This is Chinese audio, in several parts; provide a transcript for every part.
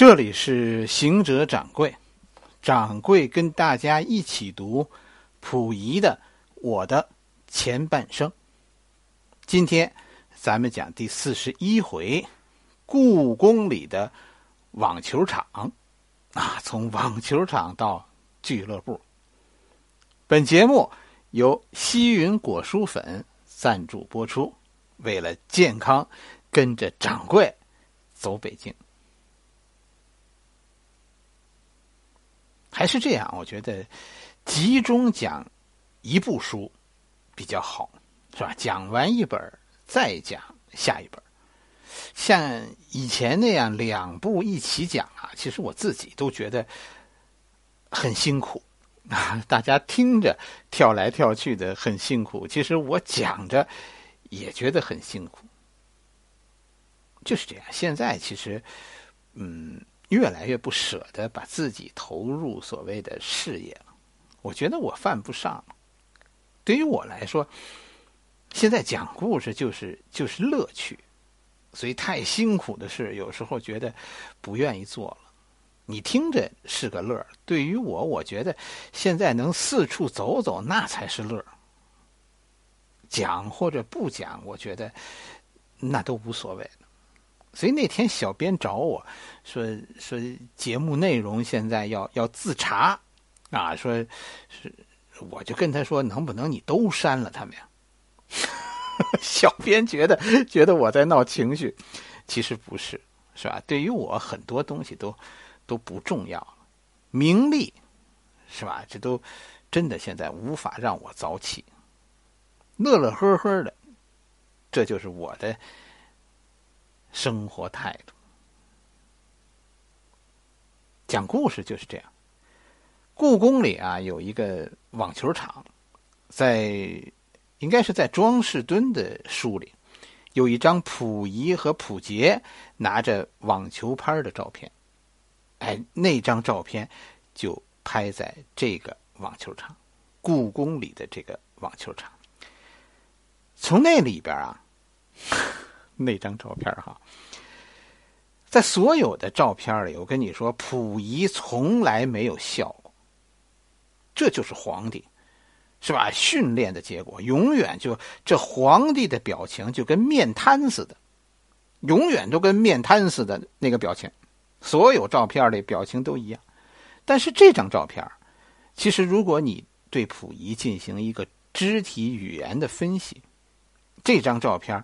这里是行者掌柜，掌柜跟大家一起读溥仪的《我的前半生》。今天咱们讲第四十一回，故宫里的网球场啊，从网球场到俱乐部。本节目由西云果蔬粉赞助播出。为了健康，跟着掌柜走北京。还是这样，我觉得集中讲一部书比较好，是吧？讲完一本再讲下一本，像以前那样两部一起讲啊，其实我自己都觉得很辛苦啊。大家听着跳来跳去的很辛苦，其实我讲着也觉得很辛苦，就是这样。现在其实，嗯。越来越不舍得把自己投入所谓的事业了，我觉得我犯不上。对于我来说，现在讲故事就是就是乐趣，所以太辛苦的事，有时候觉得不愿意做了。你听着是个乐对于我，我觉得现在能四处走走，那才是乐讲或者不讲，我觉得那都无所谓。所以那天小编找我说说节目内容现在要要自查啊，说是我就跟他说能不能你都删了他们呀？小编觉得觉得我在闹情绪，其实不是，是吧？对于我很多东西都都不重要，名利是吧？这都真的现在无法让我早起，乐乐呵呵的，这就是我的。生活态度，讲故事就是这样。故宫里啊有一个网球场，在应该是在庄士敦的书里，有一张溥仪和溥杰拿着网球拍的照片。哎，那张照片就拍在这个网球场，故宫里的这个网球场。从那里边啊。那张照片哈，在所有的照片里，我跟你说，溥仪从来没有笑过。这就是皇帝，是吧？训练的结果，永远就这皇帝的表情就跟面瘫似的，永远都跟面瘫似的那个表情。所有照片里表情都一样，但是这张照片，其实如果你对溥仪进行一个肢体语言的分析，这张照片。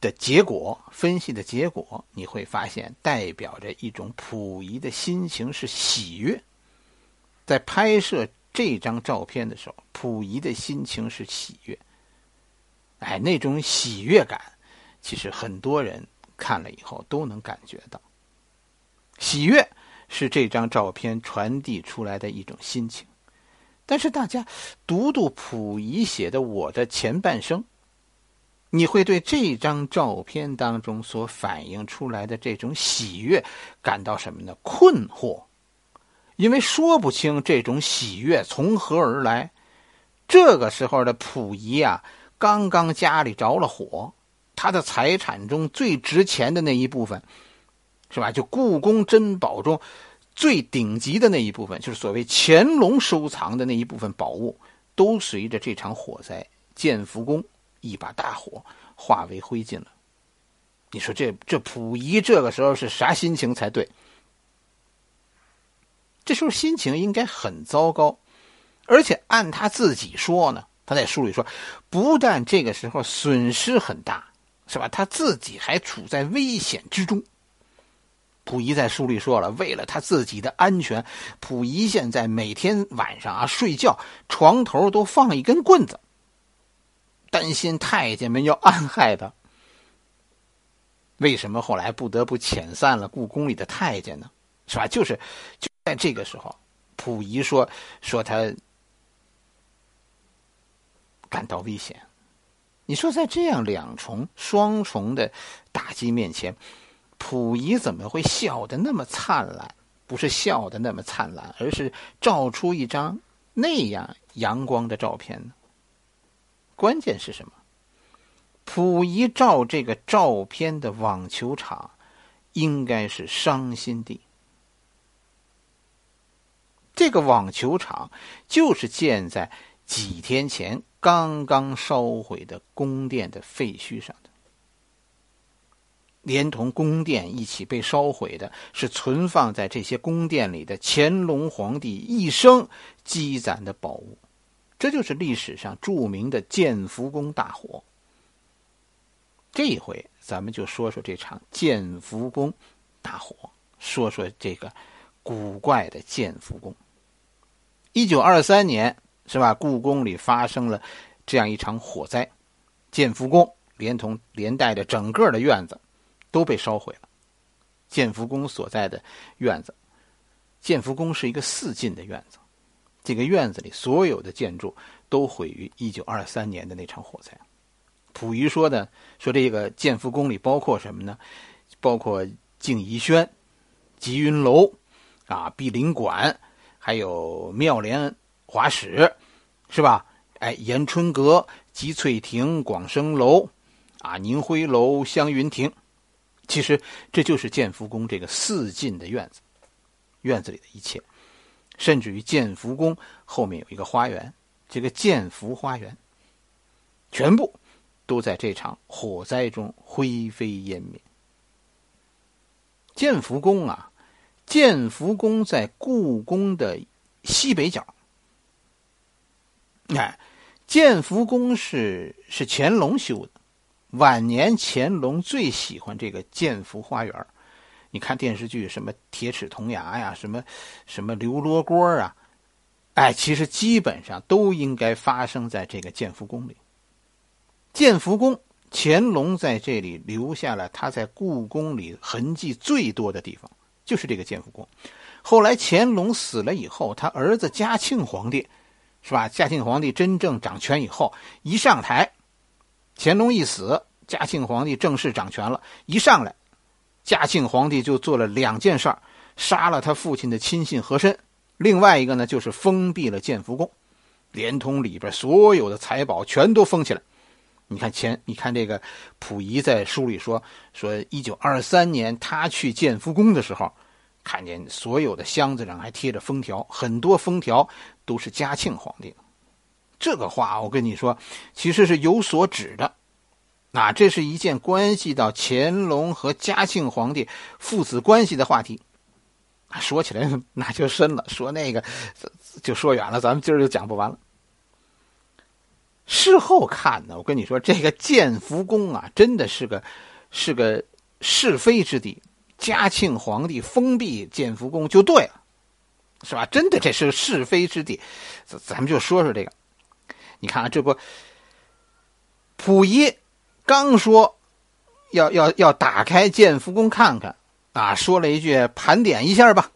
的结果分析的结果，你会发现代表着一种溥仪的心情是喜悦。在拍摄这张照片的时候，溥仪的心情是喜悦。哎，那种喜悦感，其实很多人看了以后都能感觉到。喜悦是这张照片传递出来的一种心情。但是大家读读溥仪写的《我的前半生》。你会对这张照片当中所反映出来的这种喜悦感到什么呢？困惑，因为说不清这种喜悦从何而来。这个时候的溥仪啊，刚刚家里着了火，他的财产中最值钱的那一部分，是吧？就故宫珍宝中最顶级的那一部分，就是所谓乾隆收藏的那一部分宝物，都随着这场火灾，建福宫。一把大火化为灰烬了。你说这这溥仪这个时候是啥心情才对？这时候心情应该很糟糕，而且按他自己说呢，他在书里说，不但这个时候损失很大，是吧？他自己还处在危险之中。溥仪在书里说了，为了他自己的安全，溥仪现在每天晚上啊睡觉床头都放一根棍子。担心太监们要暗害他，为什么后来不得不遣散了故宫里的太监呢？是吧？就是就在这个时候，溥仪说说他感到危险。你说在这样两重双重的打击面前，溥仪怎么会笑得那么灿烂？不是笑得那么灿烂，而是照出一张那样阳光的照片呢？关键是什么？溥仪照这个照片的网球场，应该是伤心地，这个网球场就是建在几天前刚刚烧毁的宫殿的废墟上的，连同宫殿一起被烧毁的是存放在这些宫殿里的乾隆皇帝一生积攒的宝物，这就是历史上著名的建福宫大火。这一回，咱们就说说这场建福宫大火，说说这个古怪的建福宫。一九二三年，是吧？故宫里发生了这样一场火灾，建福宫连同连带着整个的院子都被烧毁了。建福宫所在的院子，建福宫是一个四进的院子，这个院子里所有的建筑都毁于一九二三年的那场火灾。溥仪说的，说这个建福宫里包括什么呢？包括静怡轩、吉云楼，啊，碧林馆，还有妙莲华室，是吧？哎，延春阁、吉翠亭、广生楼，啊，宁辉楼、香云亭，其实这就是建福宫这个四进的院子，院子里的一切，甚至于建福宫后面有一个花园，这个建福花园，全部。都在这场火灾中灰飞烟灭。建福宫啊，建福宫在故宫的西北角。哎，建福宫是是乾隆修的，晚年乾隆最喜欢这个建福花园。你看电视剧什么《铁齿铜牙》呀，什么什么刘罗锅啊，哎，其实基本上都应该发生在这个建福宫里。建福宫，乾隆在这里留下了他在故宫里痕迹最多的地方，就是这个建福宫。后来乾隆死了以后，他儿子嘉庆皇帝，是吧？嘉庆皇帝真正掌权以后，一上台，乾隆一死，嘉庆皇帝正式掌权了。一上来，嘉庆皇帝就做了两件事杀了他父亲的亲信和珅，另外一个呢，就是封闭了建福宫，连同里边所有的财宝全都封起来。你看前，你看这个溥仪在书里说说，一九二三年他去建福宫的时候，看见所有的箱子上还贴着封条，很多封条都是嘉庆皇帝的。这个话我跟你说，其实是有所指的。啊，这是一件关系到乾隆和嘉庆皇帝父子关系的话题。说起来 那就深了，说那个就说远了，咱们今儿就讲不完了。事后看呢，我跟你说，这个建福宫啊，真的是个是个是非之地。嘉庆皇帝封闭建福宫就对了，是吧？真的这是是非之地。咱咱们就说说这个。你看啊，这不，溥仪刚说要要要打开建福宫看看啊，说了一句盘点一下吧，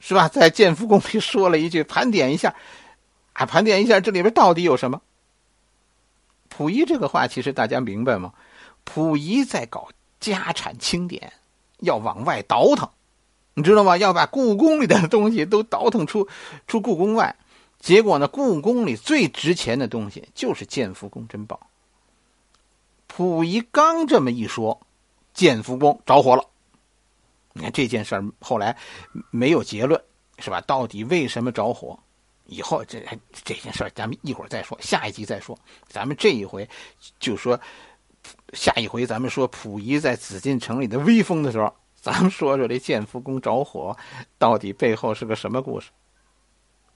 是吧？在建福宫里说了一句盘点一下，啊，盘点一下这里边到底有什么。溥仪这个话，其实大家明白吗？溥仪在搞家产清点，要往外倒腾，你知道吗？要把故宫里的东西都倒腾出出故宫外。结果呢，故宫里最值钱的东西就是建福宫珍宝。溥仪刚这么一说，建福宫着火了。你看这件事儿后来没有结论，是吧？到底为什么着火？以后这这件事儿，咱们一会儿再说，下一集再说。咱们这一回就说，下一回咱们说溥仪在紫禁城里的威风的时候，咱们说说这建福宫着火到底背后是个什么故事。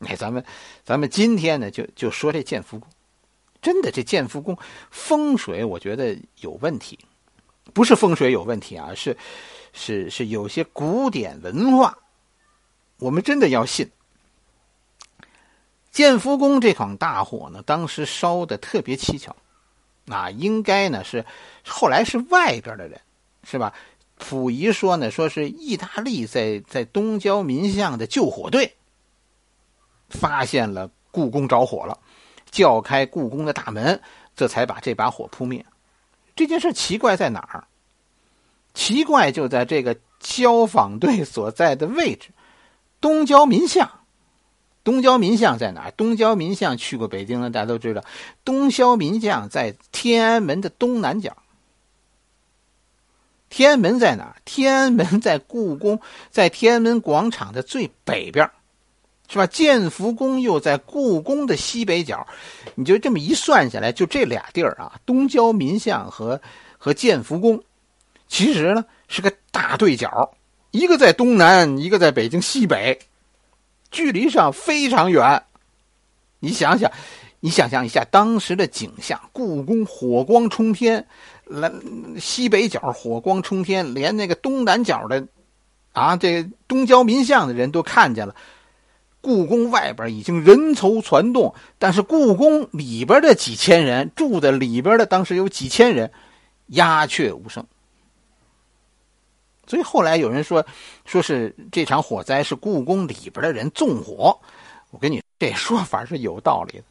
哎，咱们咱们今天呢，就就说这建福宫，真的这建福宫风水，我觉得有问题，不是风水有问题啊，是是是有些古典文化，我们真的要信。建福宫这场大火呢，当时烧的特别蹊跷，啊，应该呢是后来是外边的人，是吧？溥仪说呢，说是意大利在在东交民巷的救火队发现了故宫着火了，叫开故宫的大门，这才把这把火扑灭。这件事奇怪在哪儿？奇怪就在这个消防队所在的位置，东交民巷。东郊民巷在哪儿？东郊民巷去过北京的大家都知道，东郊民巷在天安门的东南角。天安门在哪儿？天安门在故宫，在天安门广场的最北边是吧？建福宫又在故宫的西北角，你就这么一算下来，就这俩地儿啊，东郊民巷和和建福宫，其实呢是个大对角，一个在东南，一个在北京西北，距离上非常远。你想想，你想象一下当时的景象：故宫火光冲天，来西北角火光冲天，连那个东南角的啊，这东郊民巷的人都看见了。故宫外边已经人头攒动，但是故宫里边的几千人住在里边的，当时有几千人，鸦雀无声。所以后来有人说，说是这场火灾是故宫里边的人纵火。我跟你这说法是有道理的，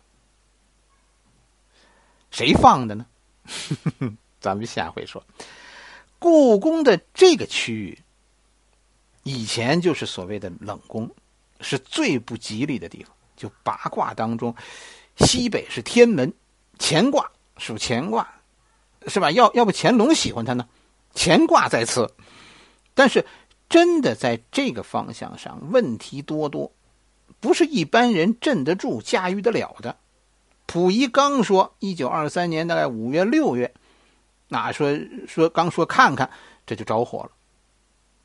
谁放的呢？咱们下回说。故宫的这个区域以前就是所谓的冷宫。是最不吉利的地方。就八卦当中，西北是天门，乾卦属乾卦，是吧？要要不乾隆喜欢他呢？乾卦在此，但是真的在这个方向上问题多多，不是一般人镇得住、驾驭得了的。溥仪刚说，一九二三年大概五月六月，那说说刚说看看，这就着火了，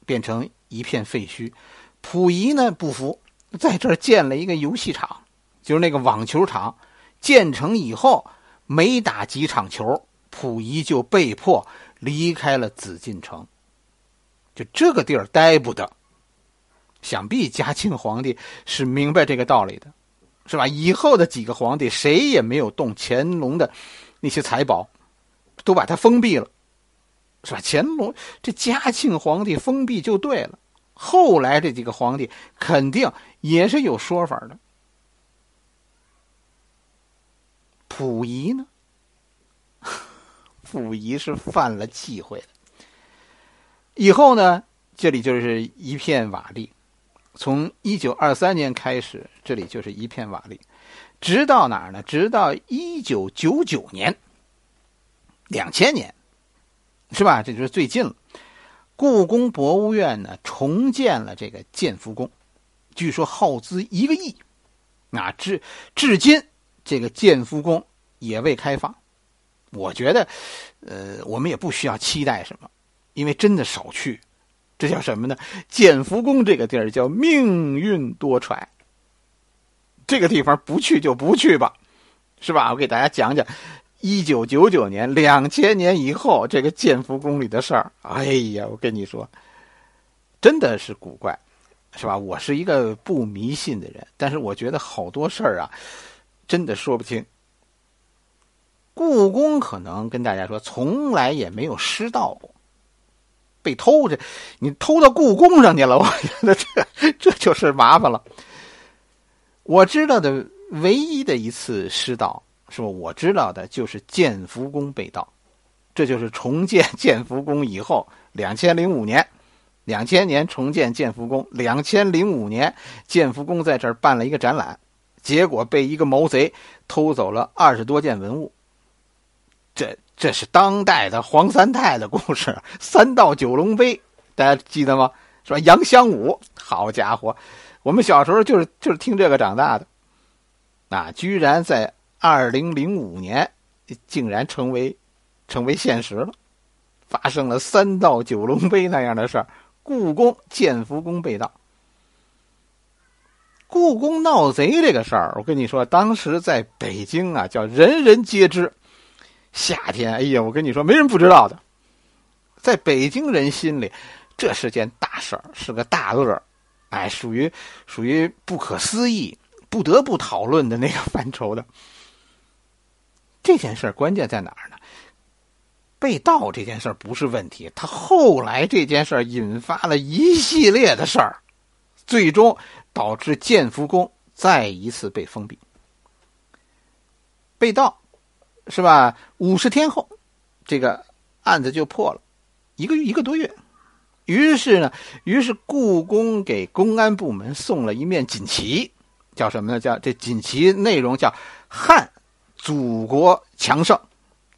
变成一片废墟。溥仪呢不服。在这儿建了一个游戏场，就是那个网球场。建成以后，没打几场球，溥仪就被迫离开了紫禁城。就这个地儿待不得。想必嘉庆皇帝是明白这个道理的，是吧？以后的几个皇帝谁也没有动乾隆的那些财宝，都把它封闭了，是吧？乾隆这嘉庆皇帝封闭就对了。后来这几个皇帝肯定也是有说法的。溥仪呢？溥仪是犯了忌讳的。以后呢，这里就是一片瓦砾。从一九二三年开始，这里就是一片瓦砾，直到哪儿呢？直到一九九九年，两千年，是吧？这就是最近了。故宫博物院呢重建了这个建福宫，据说耗资一个亿，啊，至至今这个建福宫也未开放。我觉得，呃，我们也不需要期待什么，因为真的少去。这叫什么呢？建福宫这个地儿叫命运多舛，这个地方不去就不去吧，是吧？我给大家讲讲。一九九九年、两千年以后，这个建福宫里的事儿，哎呀，我跟你说，真的是古怪，是吧？我是一个不迷信的人，但是我觉得好多事儿啊，真的说不清。故宫可能跟大家说，从来也没有失盗过，被偷这，你偷到故宫上去了，我觉得这这就是麻烦了。我知道的唯一的一次失盗。说我知道的就是建福宫被盗，这就是重建 建福宫以后，两千零五年，两千年重建建福宫，两千零五年建福宫在这儿办了一个展览，结果被一个毛贼偷走了二十多件文物。这这是当代的黄三太的故事，三盗九龙碑，大家记得吗？是吧？杨香武，好家伙，我们小时候就是就是听这个长大的，啊，居然在。二零零五年，竟然成为成为现实了，发生了三盗九龙杯那样的事儿。故宫建福宫被盗，故宫闹贼这个事儿，我跟你说，当时在北京啊，叫人人皆知。夏天，哎呀，我跟你说，没人不知道的。在北京人心里，这是件大事儿，是个大乐儿，哎，属于属于不可思议、不得不讨论的那个范畴的。这件事关键在哪儿呢？被盗这件事不是问题，他后来这件事引发了一系列的事儿，最终导致建福宫再一次被封闭。被盗，是吧？五十天后，这个案子就破了，一个一个多月。于是呢，于是故宫给公安部门送了一面锦旗，叫什么呢？叫这锦旗内容叫汉。祖国强盛，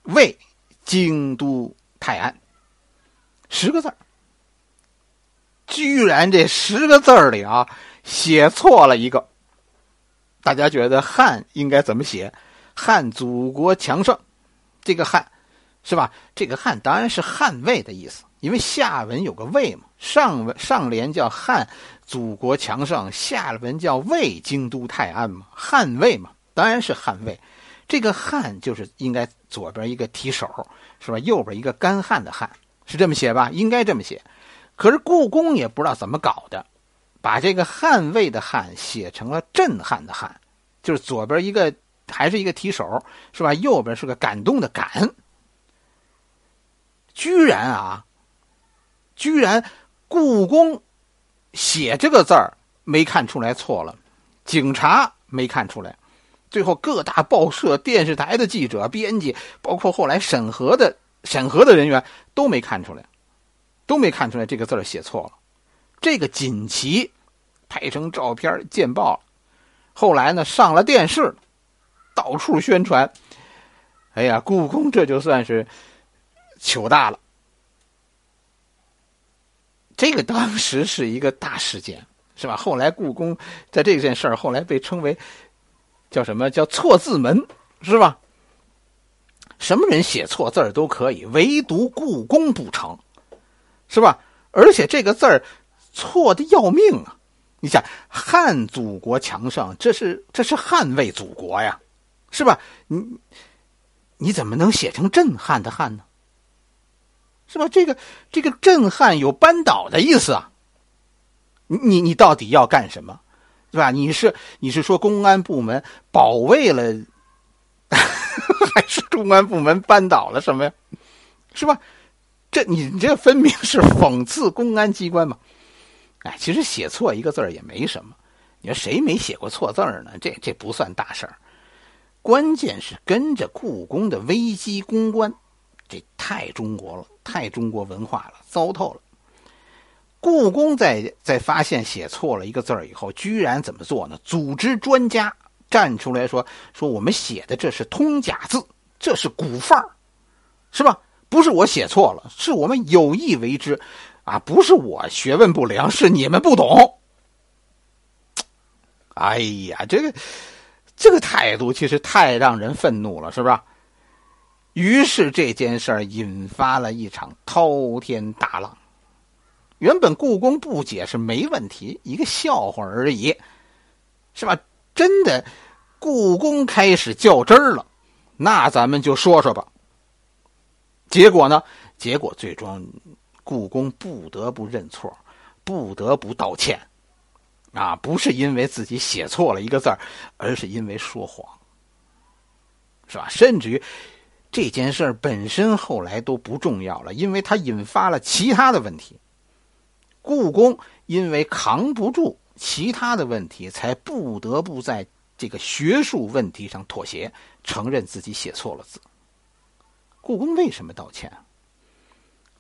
为京都泰安。十个字居然这十个字里啊写错了一个，大家觉得汉应该怎么写？汉祖国强盛，这个汉，是吧？这个汉当然是汉魏的意思，因为下文有个魏嘛，上文上联叫汉祖国强盛，下文叫魏京都泰安嘛，汉魏嘛，当然是汉魏。这个汉就是应该左边一个提手，是吧？右边一个干旱的旱，是这么写吧？应该这么写。可是故宫也不知道怎么搞的，把这个捍卫的捍写成了震撼的撼，就是左边一个。还是一个提手，是吧？右边是个感动的感，居然啊，居然故宫写这个字儿没看出来错了，警察没看出来，最后各大报社、电视台的记者、编辑，包括后来审核的审核的人员都没看出来，都没看出来这个字写错了。这个锦旗拍成照片见报，后来呢上了电视。到处宣传，哎呀，故宫这就算是糗大了。这个当时是一个大事件，是吧？后来故宫在这件事儿后来被称为叫什么叫错字门，是吧？什么人写错字儿都可以，唯独故宫不成，是吧？而且这个字儿错的要命啊！你想，汉祖国强盛，这是这是捍卫祖国呀。是吧？你你怎么能写成震撼的撼呢？是吧？这个这个震撼有扳倒的意思啊。你你到底要干什么？是吧？你是你是说公安部门保卫了，还是公安部门扳倒了什么呀？是吧？这你这分明是讽刺公安机关嘛？哎，其实写错一个字儿也没什么。你说谁没写过错字儿呢？这这不算大事儿。关键是跟着故宫的危机公关，这太中国了，太中国文化了，糟透了。故宫在在发现写错了一个字儿以后，居然怎么做呢？组织专家站出来说：“说我们写的这是通假字，这是古范儿，是吧？不是我写错了，是我们有意为之，啊，不是我学问不良，是你们不懂。”哎呀，这个。这个态度其实太让人愤怒了，是不是？于是这件事儿引发了一场滔天大浪。原本故宫不解释没问题，一个笑话而已，是吧？真的，故宫开始较真儿了，那咱们就说说吧。结果呢？结果最终，故宫不得不认错，不得不道歉。啊，不是因为自己写错了一个字儿，而是因为说谎，是吧？甚至于这件事本身后来都不重要了，因为它引发了其他的问题。故宫因为扛不住其他的问题，才不得不在这个学术问题上妥协，承认自己写错了字。故宫为什么道歉？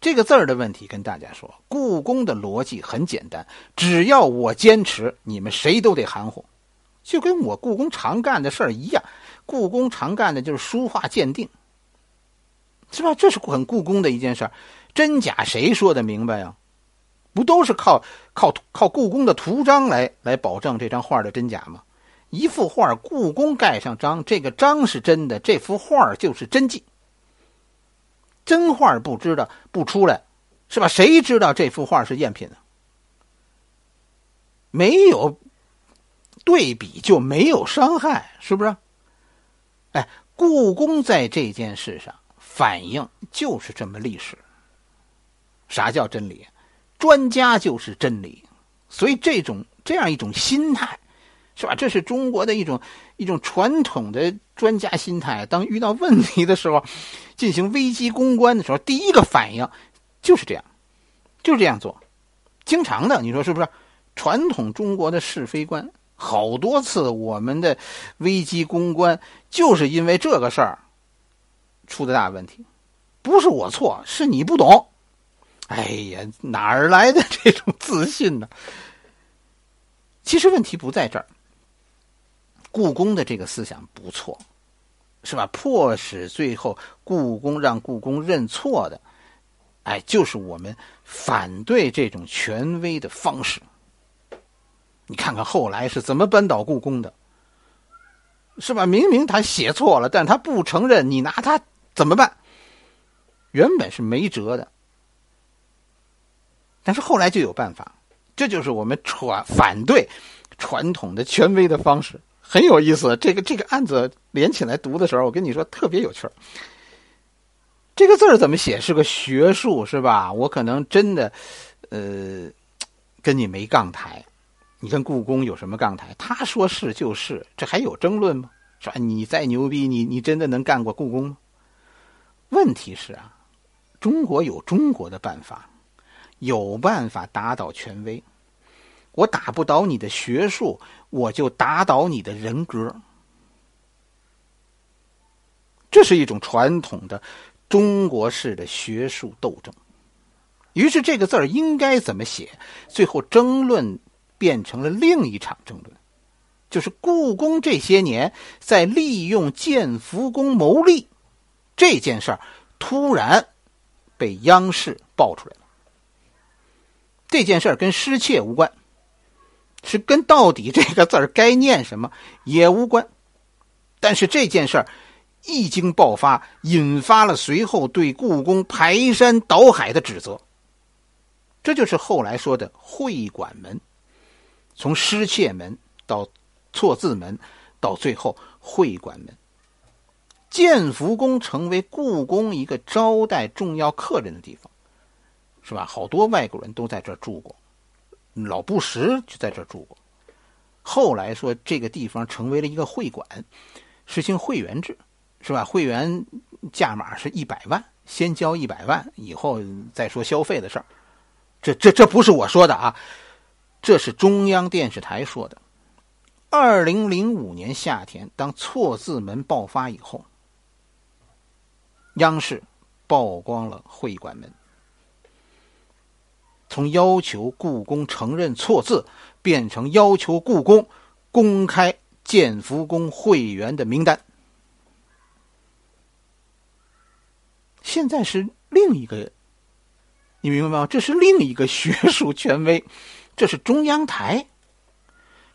这个字儿的问题，跟大家说，故宫的逻辑很简单，只要我坚持，你们谁都得含糊，就跟我故宫常干的事儿一样。故宫常干的就是书画鉴定，是吧？这是很故宫的一件事儿，真假谁说的明白呀？不都是靠靠靠故宫的图章来来保证这张画的真假吗？一幅画，故宫盖上章，这个章是真的，这幅画就是真迹。真画不知道不出来，是吧？谁知道这幅画是赝品呢？没有对比就没有伤害，是不是？哎，故宫在这件事上反映就是这么历史。啥叫真理？专家就是真理，所以这种这样一种心态。是吧？这是中国的一种一种传统的专家心态。当遇到问题的时候，进行危机公关的时候，第一个反应就是这样，就是这样做。经常的，你说是不是？传统中国的是非观，好多次我们的危机公关就是因为这个事儿出的大问题。不是我错，是你不懂。哎呀，哪儿来的这种自信呢？其实问题不在这儿。故宫的这个思想不错，是吧？迫使最后故宫让故宫认错的，哎，就是我们反对这种权威的方式。你看看后来是怎么扳倒故宫的，是吧？明明他写错了，但他不承认，你拿他怎么办？原本是没辙的，但是后来就有办法，这就是我们传反对传统的权威的方式，很有意思。这个这个案子连起来读的时候，我跟你说特别有趣这个字儿怎么写是个学术是吧？我可能真的，呃，跟你没杠台。你跟故宫有什么杠台？他说是就是，这还有争论吗？说？你再牛逼，你你真的能干过故宫吗？问题是啊，中国有中国的办法，有办法打倒权威。我打不倒你的学术，我就打倒你的人格。这是一种传统的中国式的学术斗争。于是这个字儿应该怎么写？最后争论。变成了另一场争论，就是故宫这些年在利用建福宫谋利这件事儿，突然被央视爆出来了。这件事儿跟失窃无关，是跟到底这个字儿该念什么也无关。但是这件事儿一经爆发，引发了随后对故宫排山倒海的指责。这就是后来说的会馆门。从失窃门到错字门，到最后会馆门，建福宫成为故宫一个招待重要客人的地方，是吧？好多外国人都在这儿住过，老布什就在这儿住过。后来说这个地方成为了一个会馆，实行会员制，是吧？会员价码是一百万，先交一百万，以后再说消费的事儿。这这这不是我说的啊。这是中央电视台说的。二零零五年夏天，当错字门爆发以后，央视曝光了会馆门，从要求故宫承认错字，变成要求故宫公开建福宫会员的名单。现在是另一个，你明白吗？这是另一个学术权威。这是中央台，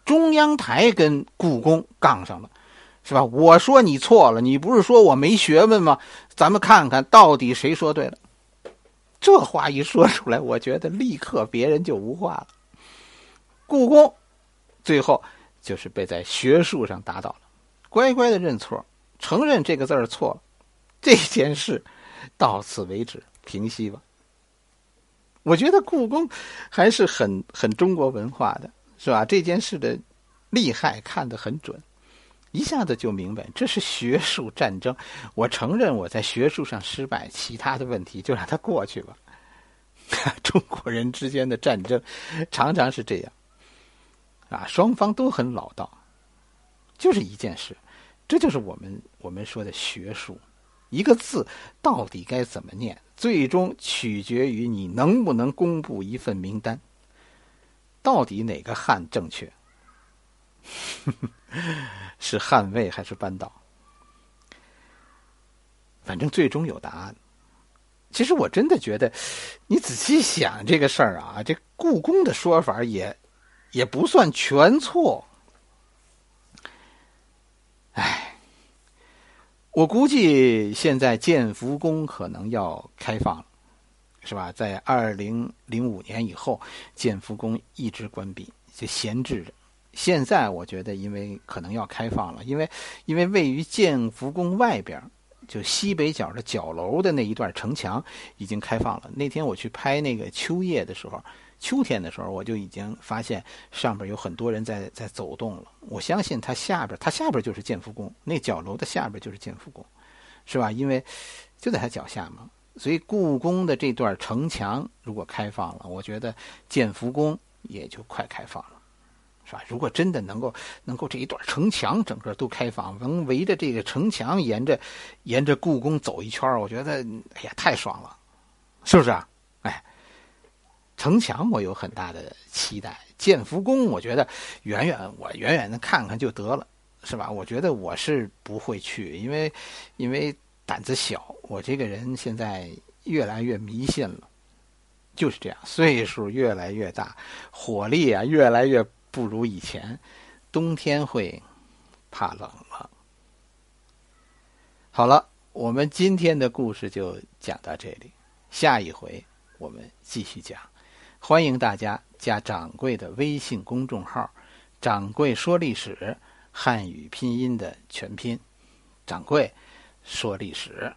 中央台跟故宫杠上了，是吧？我说你错了，你不是说我没学问吗？咱们看看到底谁说对了。这话一说出来，我觉得立刻别人就无话了。故宫最后就是被在学术上打倒了，乖乖的认错，承认这个字儿错了，这件事到此为止，平息吧。我觉得故宫还是很很中国文化的，是吧？这件事的厉害看得很准，一下子就明白这是学术战争。我承认我在学术上失败，其他的问题就让它过去吧。中国人之间的战争常常是这样，啊，双方都很老道，就是一件事，这就是我们我们说的学术。一个字到底该怎么念，最终取决于你能不能公布一份名单。到底哪个汉正确？是捍卫还是扳倒？反正最终有答案。其实我真的觉得，你仔细想这个事儿啊，这故宫的说法也也不算全错。唉。我估计现在建福宫可能要开放了，是吧？在二零零五年以后，建福宫一直关闭，就闲置着。现在我觉得，因为可能要开放了，因为因为位于建福宫外边，就西北角的角楼的那一段城墙已经开放了。那天我去拍那个秋叶的时候。秋天的时候，我就已经发现上边有很多人在在走动了。我相信它下边，它下边就是建福宫，那角楼的下边就是建福宫，是吧？因为就在它脚下嘛。所以故宫的这段城墙如果开放了，我觉得建福宫也就快开放了，是吧？如果真的能够能够这一段城墙整个都开放，能围着这个城墙沿着沿着故宫走一圈，我觉得哎呀太爽了，是不是啊？哎。城墙我有很大的期待，建福宫我觉得远远我远远的看看就得了，是吧？我觉得我是不会去，因为因为胆子小，我这个人现在越来越迷信了，就是这样，岁数越来越大，火力啊越来越不如以前，冬天会怕冷了。好了，我们今天的故事就讲到这里，下一回我们继续讲。欢迎大家加掌柜的微信公众号“掌柜说历史”，汉语拼音的全拼。掌柜说历史。